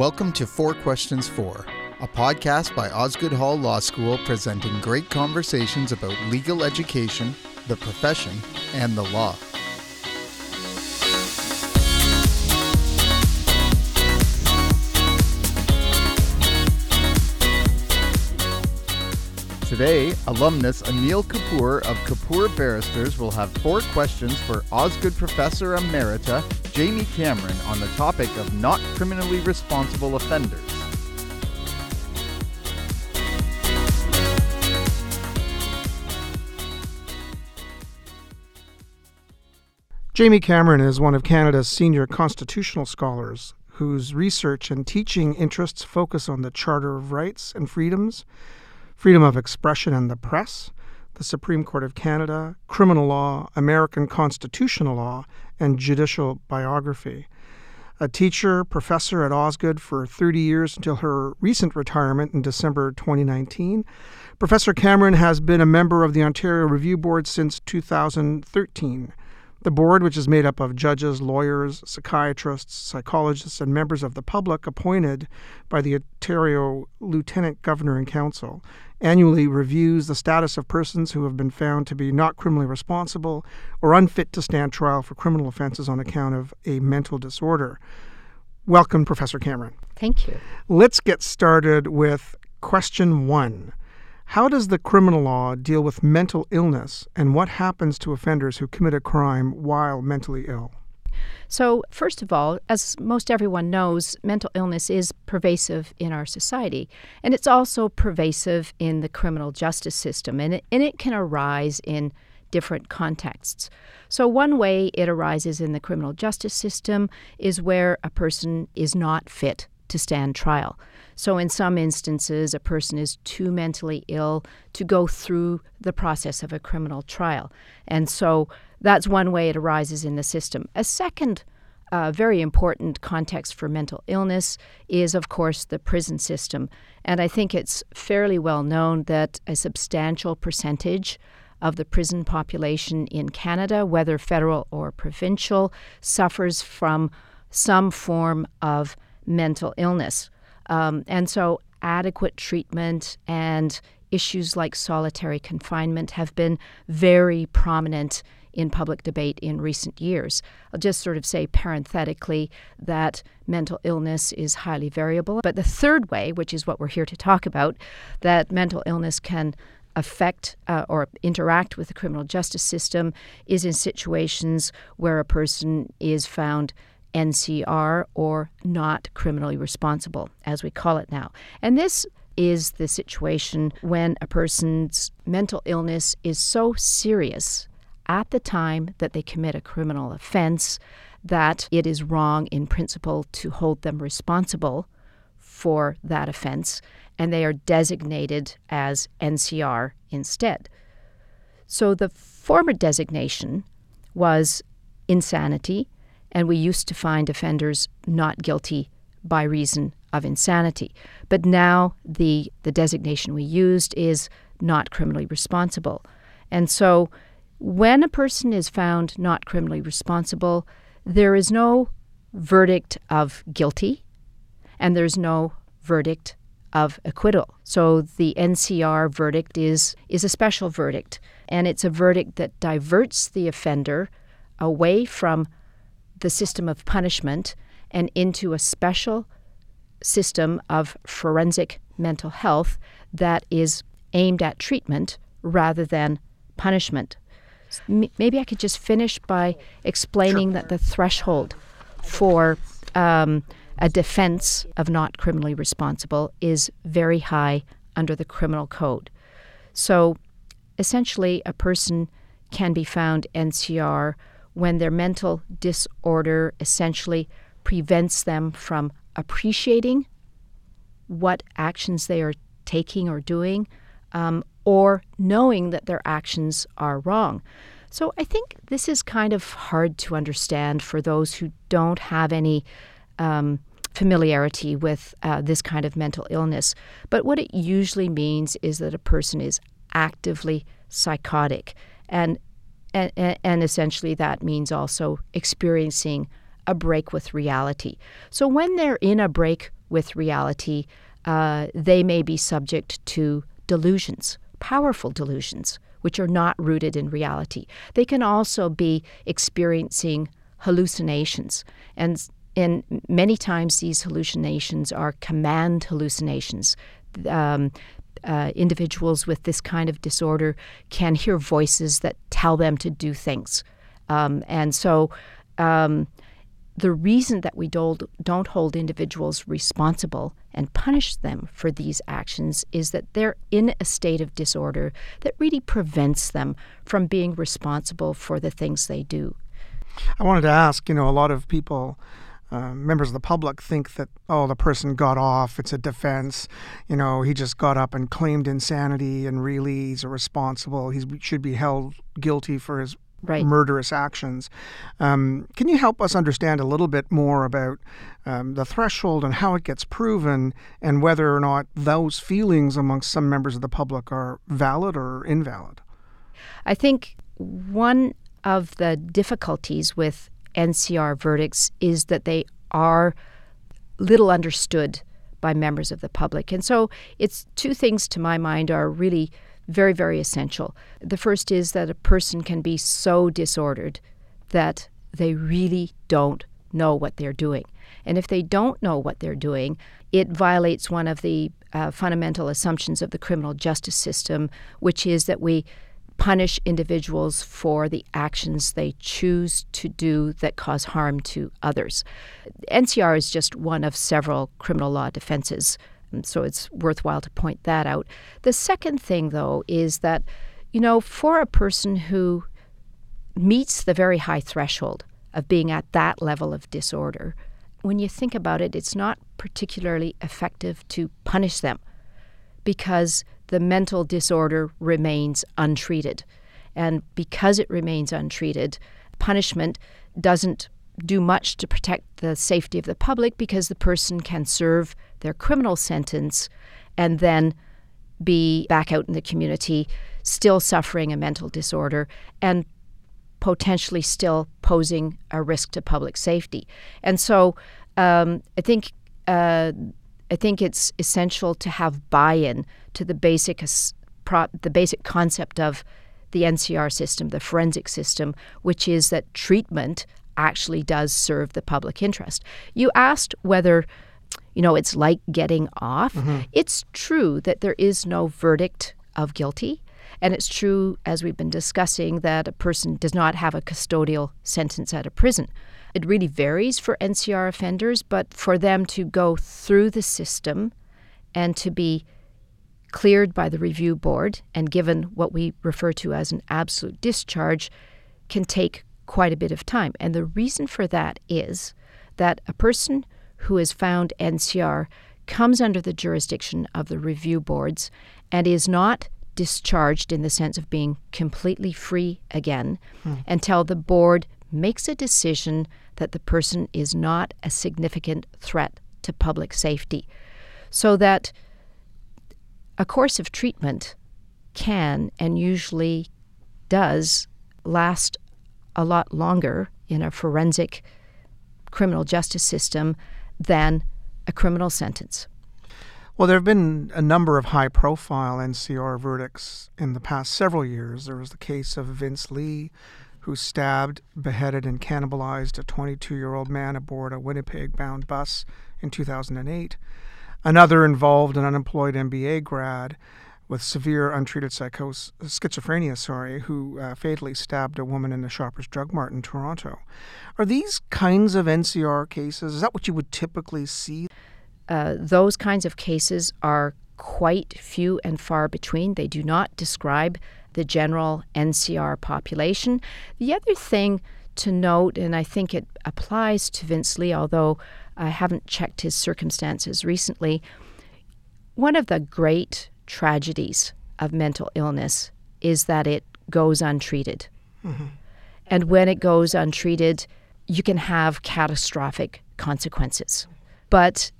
Welcome to Four Questions For, a podcast by Osgoode Hall Law School presenting great conversations about legal education, the profession, and the law. Today, alumnus Anil Kapoor of Kapoor Barristers will have four questions for Osgoode Professor Emerita Jamie Cameron on the topic of not criminally responsible offenders. Jamie Cameron is one of Canada's senior constitutional scholars whose research and teaching interests focus on the Charter of Rights and Freedoms freedom of expression and the press, the Supreme Court of Canada, criminal law, American constitutional law, and judicial biography. A teacher, professor at Osgoode for 30 years until her recent retirement in December 2019, Professor Cameron has been a member of the Ontario Review Board since 2013. The board, which is made up of judges, lawyers, psychiatrists, psychologists, and members of the public appointed by the Ontario Lieutenant Governor and Council, annually reviews the status of persons who have been found to be not criminally responsible or unfit to stand trial for criminal offenses on account of a mental disorder. Welcome, Professor Cameron. Thank you. Let's get started with question one. How does the criminal law deal with mental illness, and what happens to offenders who commit a crime while mentally ill? So, first of all, as most everyone knows, mental illness is pervasive in our society, and it's also pervasive in the criminal justice system, and it, and it can arise in different contexts. So, one way it arises in the criminal justice system is where a person is not fit to stand trial. So, in some instances, a person is too mentally ill to go through the process of a criminal trial. And so that's one way it arises in the system. A second uh, very important context for mental illness is, of course, the prison system. And I think it's fairly well known that a substantial percentage of the prison population in Canada, whether federal or provincial, suffers from some form of mental illness. Um, and so, adequate treatment and issues like solitary confinement have been very prominent in public debate in recent years. I'll just sort of say parenthetically that mental illness is highly variable. But the third way, which is what we're here to talk about, that mental illness can affect uh, or interact with the criminal justice system is in situations where a person is found NCR or not criminally responsible, as we call it now. And this is the situation when a person's mental illness is so serious at the time that they commit a criminal offense that it is wrong in principle to hold them responsible for that offense, and they are designated as NCR instead. So the former designation was insanity and we used to find offenders not guilty by reason of insanity. But now the, the designation we used is not criminally responsible. And so when a person is found not criminally responsible, there is no verdict of guilty and there's no verdict of acquittal. So the NCR verdict is, is a special verdict, and it's a verdict that diverts the offender away from the system of punishment and into a special system of forensic mental health that is aimed at treatment rather than punishment. Maybe I could just finish by explaining sure. that the threshold for um, a defense of not criminally responsible is very high under the criminal code. So essentially, a person can be found NCR when their mental disorder essentially prevents them from appreciating what actions they are taking or doing, um, or knowing that their actions are wrong. So I think this is kind of hard to understand for those who don't have any um, familiarity with uh, this kind of mental illness. But what it usually means is that a person is actively psychotic. And and, and, essentially that means also experiencing a break with reality. So when they're in a break with reality, uh, they may be subject to delusions, powerful delusions, which are not rooted in reality. They can also be experiencing hallucinations. And, and many times these hallucinations are command hallucinations. Um, uh, individuals with this kind of disorder can hear voices that tell them to do things. Um, and so um, the reason that we don't, don't hold individuals responsible and punish them for these actions is that they're in a state of disorder that really prevents them from being responsible for the things they do. I wanted to ask you know, a lot of people. Uh, members of the public think that oh the person got off it's a defense you know he just got up and claimed insanity and really he's irresponsible he should be held guilty for his right. murderous actions. Um, can you help us understand a little bit more about um, the threshold and how it gets proven, and whether or not those feelings amongst some members of the public are valid or invalid? I think one of the difficulties with NCR verdicts is that they are little understood by members of the public. And so it's two things to my mind are really very, very essential. The first is that a person can be so disordered that they really don't know what they're doing. And if they don't know what they're doing, it violates one of the uh, fundamental assumptions of the criminal justice system, which is that we punish individuals for the actions they choose to do that cause harm to others. NCR is just one of several criminal law defenses um, so it's worthwhile to point that out. The second thing, though, is that, you know, for a person who meets the very high threshold of being at that level of disorder, when you think about it, it's not particularly effective to punish them because the mental disorder remains untreated. And because it remains untreated, punishment doesn't do much to protect the safety of the public because the person can serve their criminal sentence and then be back out in the community, still suffering a mental disorder and potentially still posing a risk to public safety. And so um, I think uh, I think it's essential to have buy-in to the basic the basic concept of the NCR system, the forensic system, which is that treatment actually does serve the public interest. You asked whether you know, it's like getting off. Mm-hmm. It's true that there is no verdict of guilty. And it's true, as we've been discussing, that a person does not have a custodial sentence at a prison. It really varies for NCR offenders, but for them to go through the system and to be cleared by the review board and given what we refer to as an absolute discharge can take quite a bit of time. And the reason for that is that a person who has found NCR comes under the jurisdiction of the review boards and is not discharged in the sense of being completely free again hmm. until the board makes a decision that the person is not a significant threat to public safety. So that a course of treatment can and usually does last a lot longer in a forensic criminal justice system than a criminal sentence. Well, there have been a number of high profile NCR verdicts in the past several years. There was the case of Vince Li, who stabbed, beheaded, and cannibalized a 22 year old man aboard a Winnipeg bound bus in 2008. Another involved an unemployed MBA grad with severe untreated psychosis, schizophrenia, sorry, who uh, fatally stabbed a woman in the Shoppers Drug Mart in Toronto. Are these kinds of NCR cases? Is that what you would typically see? Uh, those kinds of cases are quite few and far between. They do not describe the general NCR population. The other thing to note, and I think it applies to Vince Li, although I haven't checked his circumstances recently, one of the great tragedies of mental illness is that it goes untreated. Mm-hmm. And when it goes untreated, you can have catastrophic consequences. But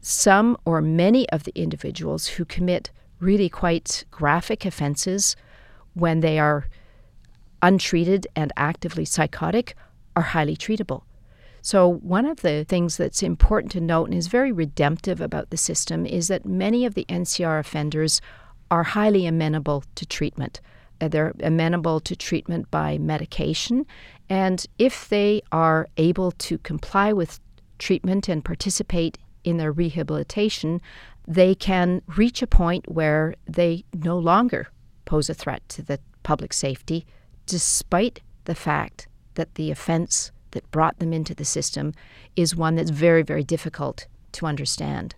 some or many of the individuals who commit really quite graphic offenses when they are untreated and actively psychotic are highly treatable. So, one of the things that's important to note and is very redemptive about the system is that many of the NCR offenders are highly amenable to treatment. Uh, they're amenable to treatment by medication, and if they are able to comply with treatment and participate in their rehabilitation, they can reach a point where they no longer pose a threat to the public safety, despite the fact that the offense that brought them into the system is one that's very, very difficult to understand.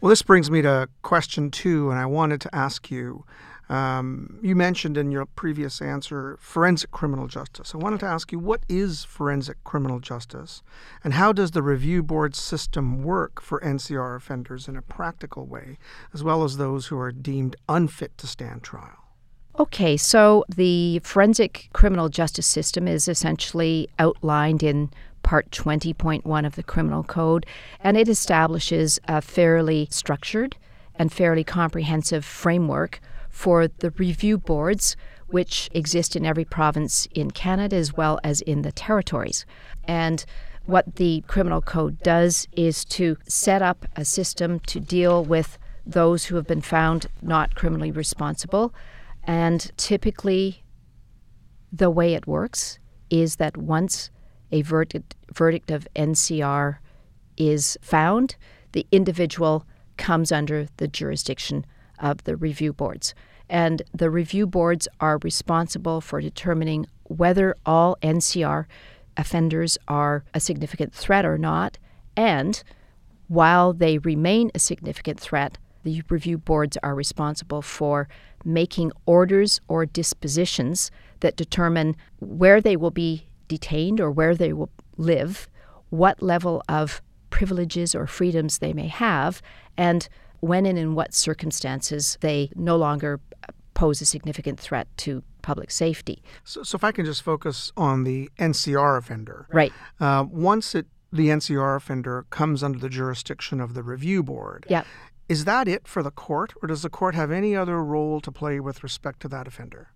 Well, this brings me to question two, and I wanted to ask you. Um, you mentioned in your previous answer forensic criminal justice. I wanted to ask you what is forensic criminal justice, and how does the review board system work for NCR offenders in a practical way, as well as those who are deemed unfit to stand trial? Okay, so the forensic criminal justice system is essentially outlined in Part 20.1 of the Criminal Code, and it establishes a fairly structured and fairly comprehensive framework for the review boards, which exist in every province in Canada as well as in the territories. And what the Criminal Code does is to set up a system to deal with those who have been found not criminally responsible and typically, the way it works is that once a verdict, verdict of NCR is found, the individual comes under the jurisdiction of the review boards. And the review boards are responsible for determining whether all NCR offenders are a significant threat or not. And while they remain a significant threat, the review boards are responsible for making orders or dispositions that determine where they will be detained or where they will live, what level of privileges or freedoms they may have, and when and in what circumstances they no longer pose a significant threat to public safety. So, so if I can just focus on the NCR offender. Right. Uh, once it the NCR offender comes under the jurisdiction of the review board. Yeah. Is that it for the court, or does the court have any other role to play with respect to that offender?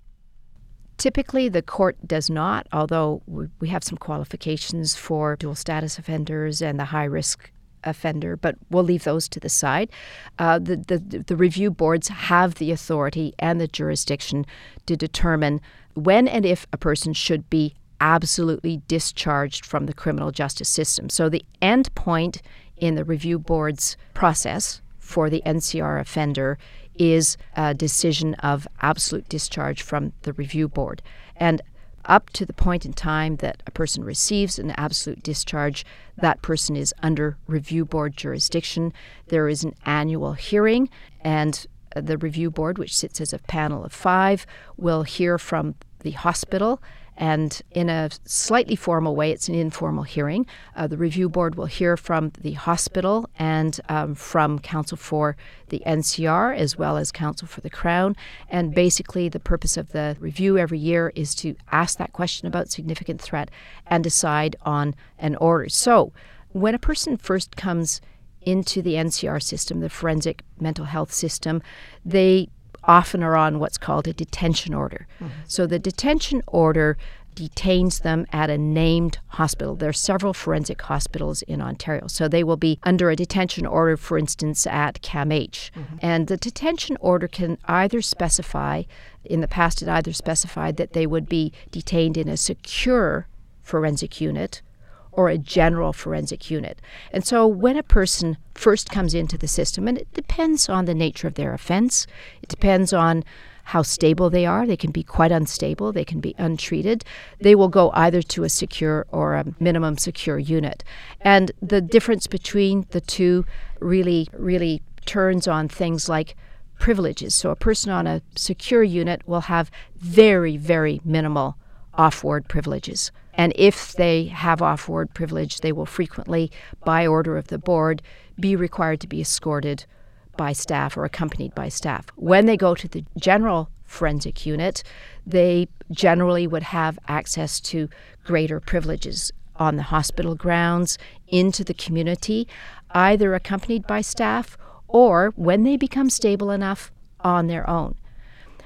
Typically, the court does not, although we have some qualifications for dual status offenders and the high risk offender, but we'll leave those to the side. Uh, the, the, the review boards have the authority and the jurisdiction to determine when and if a person should be absolutely discharged from the criminal justice system. So the end point in the review board's process for the NCR offender is a decision of absolute discharge from the review board. And up to the point in time that a person receives an absolute discharge, that person is under review board jurisdiction. There is an annual hearing, and uh, the review board, which sits as a panel of five, will hear from the hospital and in a slightly formal way, it's an informal hearing. Uh, the review board will hear from the hospital and um, from counsel for the NCR as well as counsel for the Crown. And basically, the purpose of the review every year is to ask that question about significant threat and decide on an order. So, when a person first comes into the NCR system, the forensic mental health system, they often are on what's called a detention order. Mm-hmm. So the detention order detains them at a named hospital. There are several forensic hospitals in Ontario. So they will be under a detention order, for instance, at CAMH. Mm-hmm. And the detention order can either specify, in the past, it either specified that they would be detained in a secure forensic unit or a general forensic unit. And so when a person first comes into the system, and it depends on the nature of their offense, it depends on how stable they are. They can be quite unstable, they can be untreated. They will go either to a secure or a minimum secure unit. And the difference between the two really, really turns on things like privileges. So a person on a secure unit will have very, very minimal off ward privileges. And if they have off ward privilege, they will frequently, by order of the board, be required to be escorted by staff or accompanied by staff. When they go to the general forensic unit, they generally would have access to greater privileges on the hospital grounds, into the community, either accompanied by staff or when they become stable enough on their own.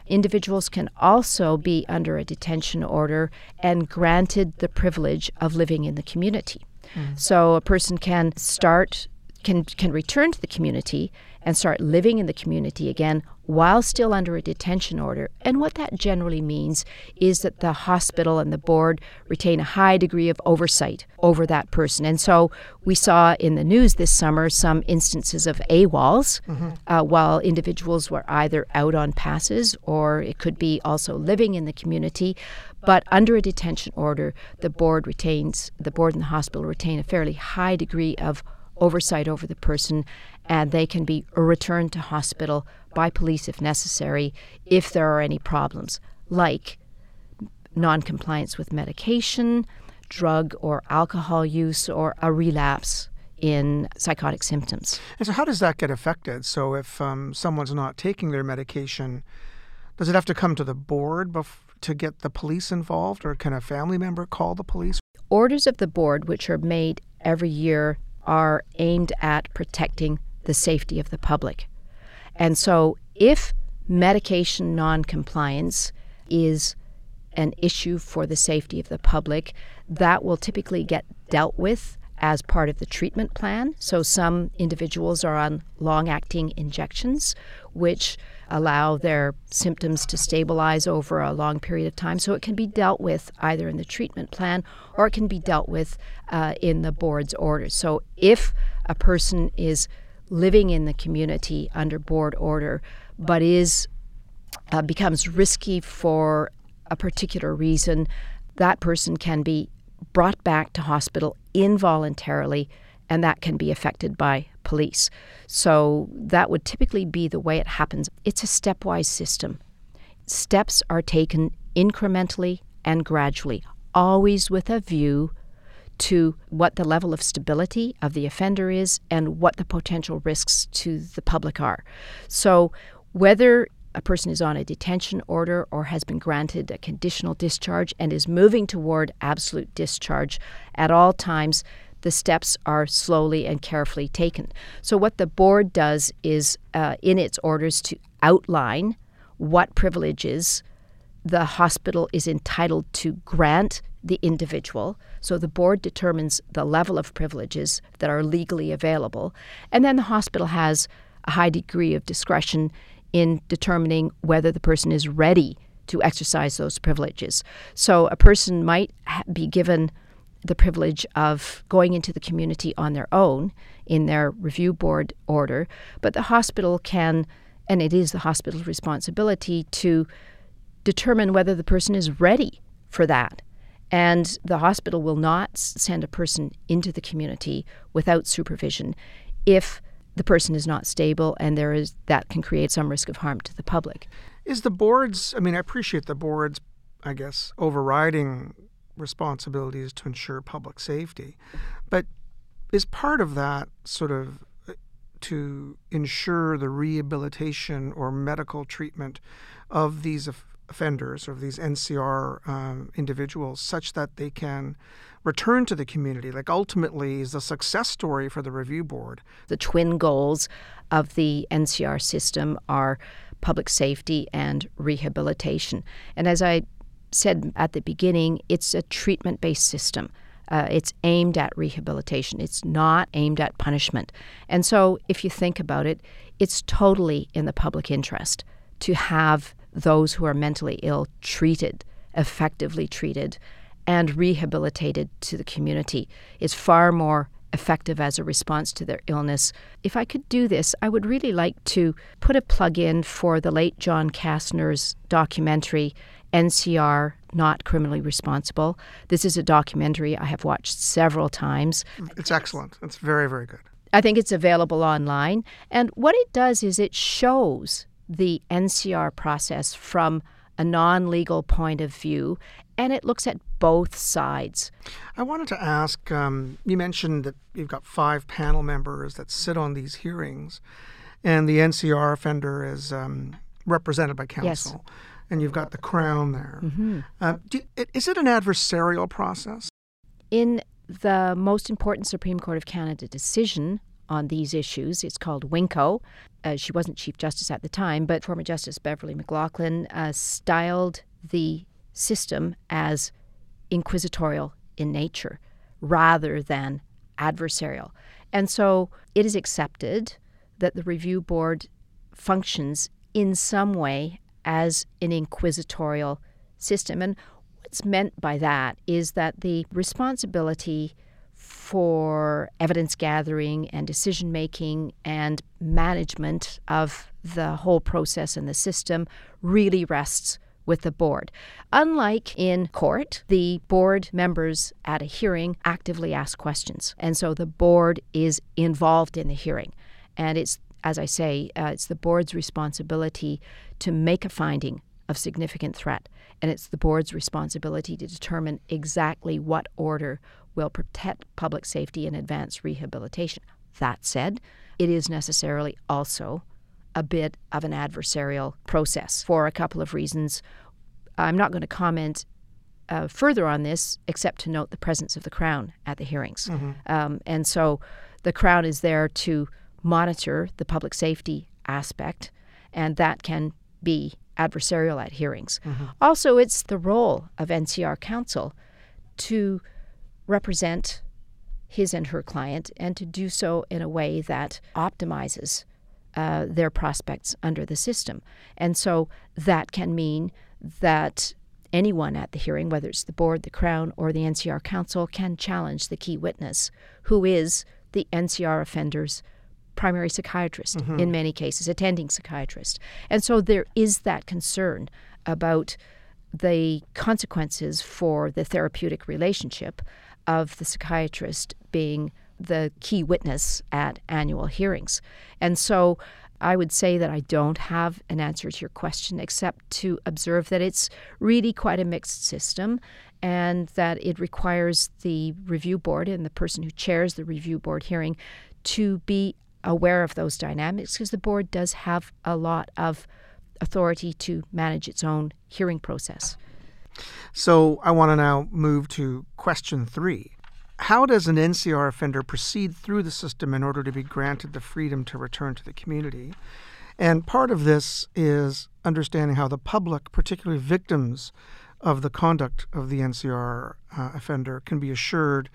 Individuals can also be under a detention order and granted the privilege of living in the community. Mm. So a person can start can can return to the community and start living in the community again while still under a detention order. And what that generally means is that the hospital and the board retain a high degree of oversight over that person. And so we saw in the news this summer some instances of AWOLs mm-hmm. uh, while individuals were either out on passes or it could be also living in the community. But under a detention order, the board retains, the board and the hospital retain a fairly high degree of oversight over the person, and they can be returned to hospital by police if necessary if there are any problems, like noncompliance with medication, drug or alcohol use, or a relapse in psychotic symptoms. And so, how does that get affected? So, if um, someone's not taking their medication, does it have to come to the board bef- to get the police involved, or can a family member call the police? Orders of the board, which are made every year are aimed at protecting the safety of the public. And so, if medication noncompliance is an issue for the safety of the public, that will typically get dealt with as part of the treatment plan. So, some individuals are on long acting injections, which allow their symptoms to stabilize over a long period of time. So, it can be dealt with either in the treatment plan or it can be dealt with uh, in the board's orders. So, if a person is living in the community under board order but is uh, becomes risky for a particular reason, that person can be brought back to hospital involuntarily, and that can be affected by police. So that would typically be the way it happens. It's a stepwise system. Steps are taken incrementally and gradually, always with a view to what the level of stability of the offender is and what the potential risks to the public are. So, whether a person is on a detention order or has been granted a conditional discharge and is moving toward absolute discharge at all times, the steps are slowly and carefully taken. So, what the board does is, uh, in its orders, to outline what privileges the hospital is entitled to grant the individual. So, the board determines the level of privileges that are legally available, and then the hospital has a high degree of discretion in determining whether the person is ready to exercise those privileges. So a person might ha- be given the privilege of going into the community on their own in their review board order, but the hospital can, and it is the hospital's responsibility to determine whether the person is ready for that. And the hospital will not send a person into the community without supervision if the person is not stable and there is that can create some risk of harm to the public. Is the board's I mean I appreciate the board's I guess overriding responsibilities to ensure public safety. But is part of that sort of uh, to ensure the rehabilitation or medical treatment of these offenders, of these NCR um, individuals, such that they can return to the community. Like ultimately, is a success story for the review board. The twin goals of the NCR system are public safety and rehabilitation. And as I said at the beginning, it's a treatment based system. Uh, it's aimed at rehabilitation. It's not aimed at punishment. And so, if you think about it, it's totally in the public interest to have those who are mentally ill treated, effectively treated, and rehabilitated to the community is far more effective as a response to their illness. If I could do this, I would really like to put a plug in for the late John Kastner's documentary, NCR Not Criminally Responsible. This is a documentary I have watched several times. It's excellent. It's very, very good. I think it's available online. And what it does is it shows the NCR process from a non legal point of view, and it looks at both sides. I wanted to ask um, you mentioned that you've got five panel members that sit on these hearings, and the NCR offender is um, represented by counsel. Yes. And you've got the Crown there. Mm-hmm. Uh, do, is it an adversarial process? In the most important Supreme Court of Canada decision on these issues. It's called Winko. Uh, she wasn't Chief Justice at the time, but former Justice Beverley McLachlin uh, styled the system as inquisitorial in nature rather than adversarial. And so it is accepted that the review board functions in some way as an inquisitorial system. And what's meant by that is that the responsibility for evidence gathering and decision making and management of the whole process and the system really rests with the board. Unlike in court, the board members at a hearing actively ask questions. And so the board is involved in the hearing. And it's, as I say, uh, it's the board's responsibility to make a finding of significant threat. And it's the board's responsibility to determine exactly what order will protect public safety and advance rehabilitation. That said, it is necessarily also a bit of an adversarial process for a couple of reasons. I'm not going to comment uh, further on this except to note the presence of the Crown at the hearings. Mm-hmm. Um, and so the Crown is there to monitor the public safety aspect, and that can be adversarial at hearings. Mm-hmm. Also, it's the role of NCR counsel to represent his and her client and to do so in a way that optimizes uh, their prospects under the system. And so that can mean that anyone at the hearing, whether it's the board, the Crown, or the NCR Counsel, can challenge the key witness, who is the NCR offender's primary psychiatrist mm-hmm. in many cases, attending psychiatrist. And so there is that concern about the consequences for the therapeutic relationship of the psychiatrist being the key witness at annual hearings. And so I would say that I don't have an answer to your question except to observe that it's really quite a mixed system and that it requires the review board and the person who chairs the review board hearing to be aware of those dynamics because the board does have a lot of authority to manage its own hearing process. So I want to now move to question three. How does an NCR offender proceed through the system in order to be granted the freedom to return to the community? And part of this is understanding how the public, particularly victims of the conduct of the NCR uh, offender, can be assured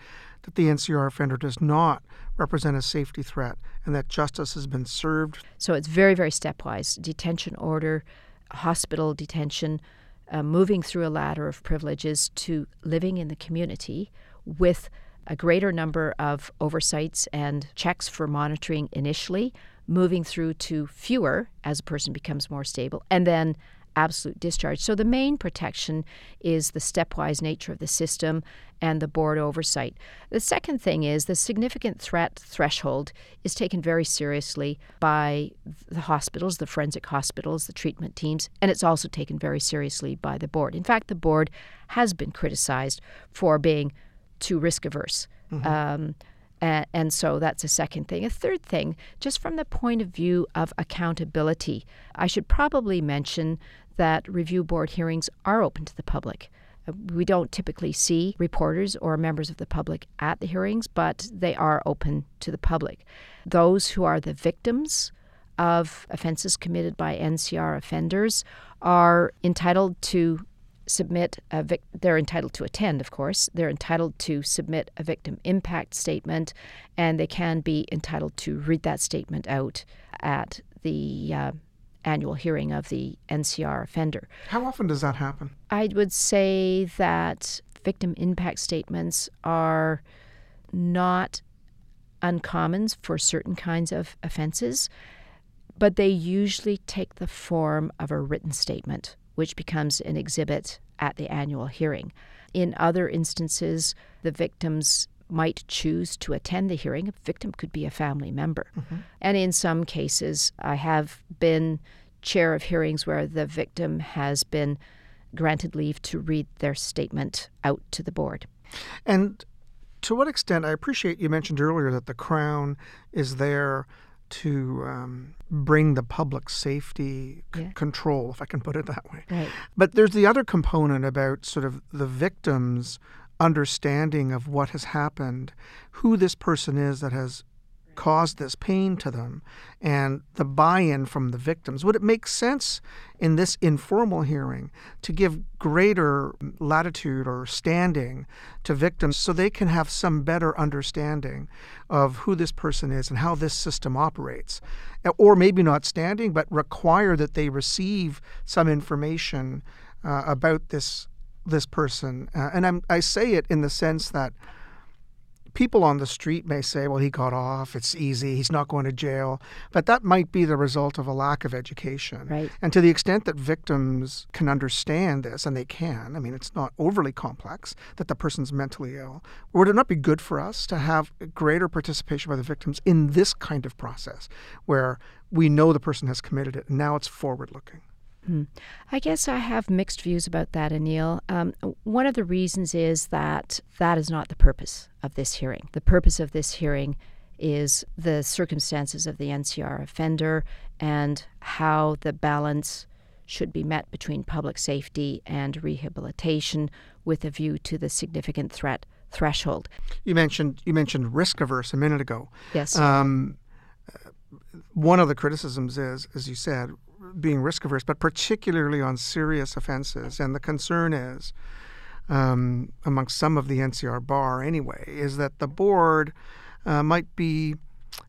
that the NCR offender does not represent a safety threat and that justice has been served. So it's very, very stepwise detention order, hospital detention, uh, moving through a ladder of privileges to living in the community with a greater number of oversights and checks for monitoring initially, moving through to fewer as a person becomes more stable, and then absolute discharge. So the main protection is the stepwise nature of the system and the board oversight. The second thing is the significant threat threshold is taken very seriously by the hospitals, the forensic hospitals, the treatment teams, and it's also taken very seriously by the board. In fact, the board has been criticized for being too risk averse. Mm-hmm. Um, and, and, so that's a second thing. A third thing, just from the point of view of accountability, I should probably mention that review board hearings are open to the public. Uh, we don't typically see reporters or members of the public at the hearings, but they are open to the public. Those who are the victims of offenses committed by NCR offenders are entitled to submit a vic- they're entitled to attend of course they're entitled to submit a victim impact statement and they can be entitled to read that statement out at the uh, annual hearing of the NCR offender. How often does that happen? I would say that victim impact statements are not uncommon for certain kinds of offenses, but they usually take the form of a written statement, which becomes an exhibit at the annual hearing. In other instances, the victims might choose to attend the hearing. A victim could be a family member. Mm-hmm. And in some cases, I have been chair of hearings where the victim has been granted leave to read their statement out to the board. And to what extent, I appreciate you mentioned earlier that the Crown is there to um, bring the public safety c- yeah. control, if I can put it that way. Right. But there's the other component about sort of the victims understanding of what has happened, who this person is that has caused this pain to them and the buy in from the victims. Would it make sense in this informal hearing to give greater latitude or standing to victims so they can have some better understanding of who this person is and how this system operates? Or maybe not standing, but require that they receive some information uh, about this this person. Uh, and I'm, I say it in the sense that people on the street may say, well, he got off, it's easy, he's not going to jail. But that might be the result of a lack of education. Right. And to the extent that victims can understand this, and they can, I mean, it's not overly complex that the person's mentally ill, would it not be good for us to have greater participation by the victims in this kind of process where we know the person has committed it and now it's forward looking? Hmm. I guess I have mixed views about that, Anil. Um, one of the reasons is that that is not the purpose of this hearing. The purpose of this hearing is the circumstances of the NCR offender and how the balance should be met between public safety and rehabilitation with a view to the significant threat threshold. You mentioned you mentioned risk averse a minute ago. Yes. Um, one of the criticisms is, as you said, being risk averse, but particularly on serious offenses. And the concern is, um, amongst some of the NCR bar anyway, is that the board uh, might be,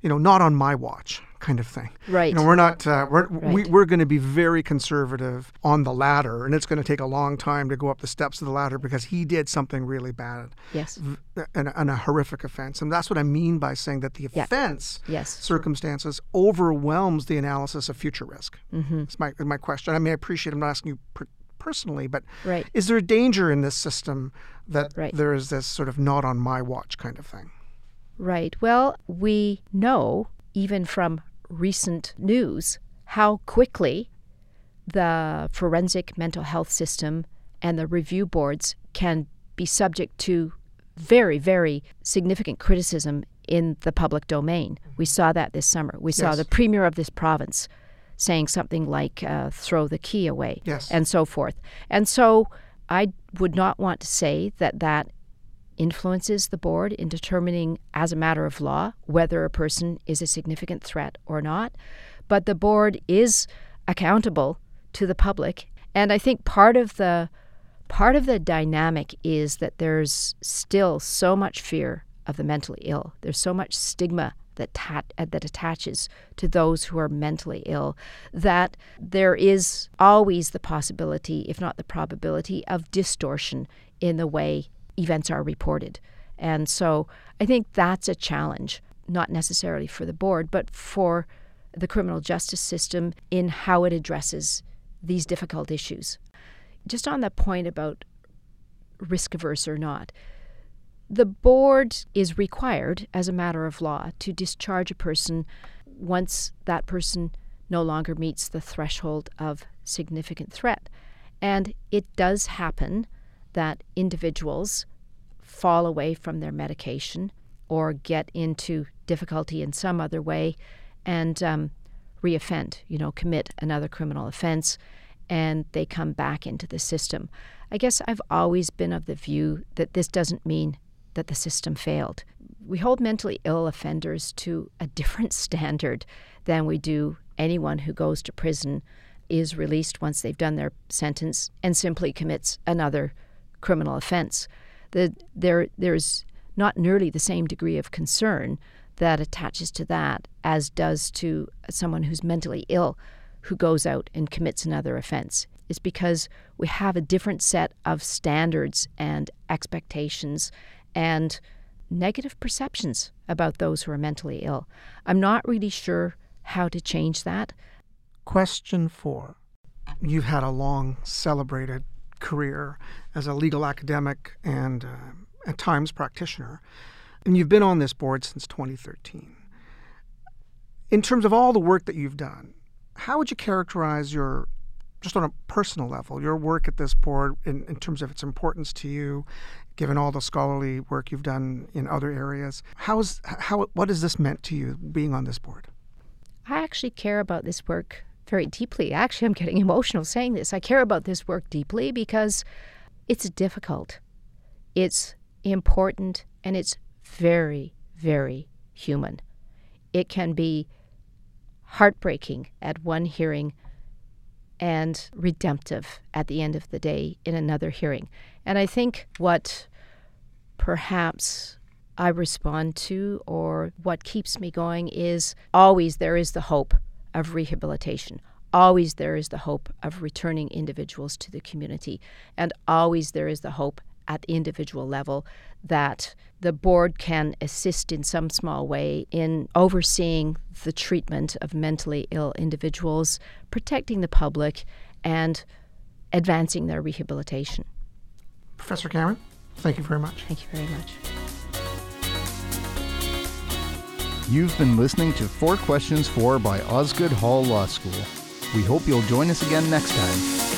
you know, not on my watch kind of thing. Right. You know, we're not. Uh, we're right. we, we're going to be very conservative on the ladder, and it's going to take a long time to go up the steps of the ladder because he did something really bad. Yes. And, and a horrific offense, and that's what I mean by saying that the Yeah. offense Yes. circumstances overwhelms the analysis of future risk. Mm-hmm. That's my my question. I mean, I appreciate I'm not asking you per- personally, but Right. is there a danger in this system that Right. there is this sort of not on my watch kind of thing? Right. Well, we know, even from recent news, how quickly the forensic mental health system and the review boards can be subject to very, very significant criticism in the public domain. We saw that this summer. We saw Yes. the premier of this province saying something like, uh, throw the key away, Yes. and so forth. And so I would not want to say that that influences the board in determining, as a matter of law, whether a person is a significant threat or not. But the board is accountable to the public, and I think part of the part of the dynamic is that there's still so much fear of the mentally ill. There's so much stigma that uh, that attaches to those who are mentally ill that there is always the possibility, if not the probability, of distortion in the way events are reported. And so I think that's a challenge, not necessarily for the board, but for the criminal justice system in how it addresses these difficult issues. Just on the point about risk averse or not, the board is required, as a matter of law, to discharge a person once that person no longer meets the threshold of significant threat. And it does happen that individuals fall away from their medication or get into difficulty in some other way and um, reoffend, you know, commit another criminal offense, and they come back into the system. I guess I've always been of the view that this doesn't mean that the system failed. We hold mentally ill offenders to a different standard than we do anyone who goes to prison, is released once they've done their sentence, and simply commits another criminal offense. The, there, there's not nearly the same degree of concern that attaches to that as does to someone who's mentally ill who goes out and commits another offense. It's because we have a different set of standards and expectations and negative perceptions about those who are mentally ill. I'm not really sure how to change that. Question four. You've had a long, celebrated career as a legal academic and uh, at times practitioner, and you've been on this board since 2013. In terms of all the work that you've done, how would you characterize your, just on a personal level, your work at this board in, in terms of its importance to you, given all the scholarly work you've done in other areas? How is, how, what has this meant to you being on this board? I actually care about this work very deeply. Actually, I'm getting emotional saying this. I care about this work deeply because it's difficult, it's important, and it's very, very human. it can be heartbreaking at one hearing and redemptive at the end of the day in another hearing. And I think what perhaps I respond to or what keeps me going is always there is the hope of rehabilitation. Always there is the hope of returning individuals to the community. And always there is the hope at the individual level that the board can assist in some small way in overseeing the treatment of mentally ill individuals, protecting the public, and advancing their rehabilitation. Professor Cameron, thank you very much. Thank you very much. You've been listening to Four Questions For by Osgoode Hall Law School. We hope you'll join us again next time.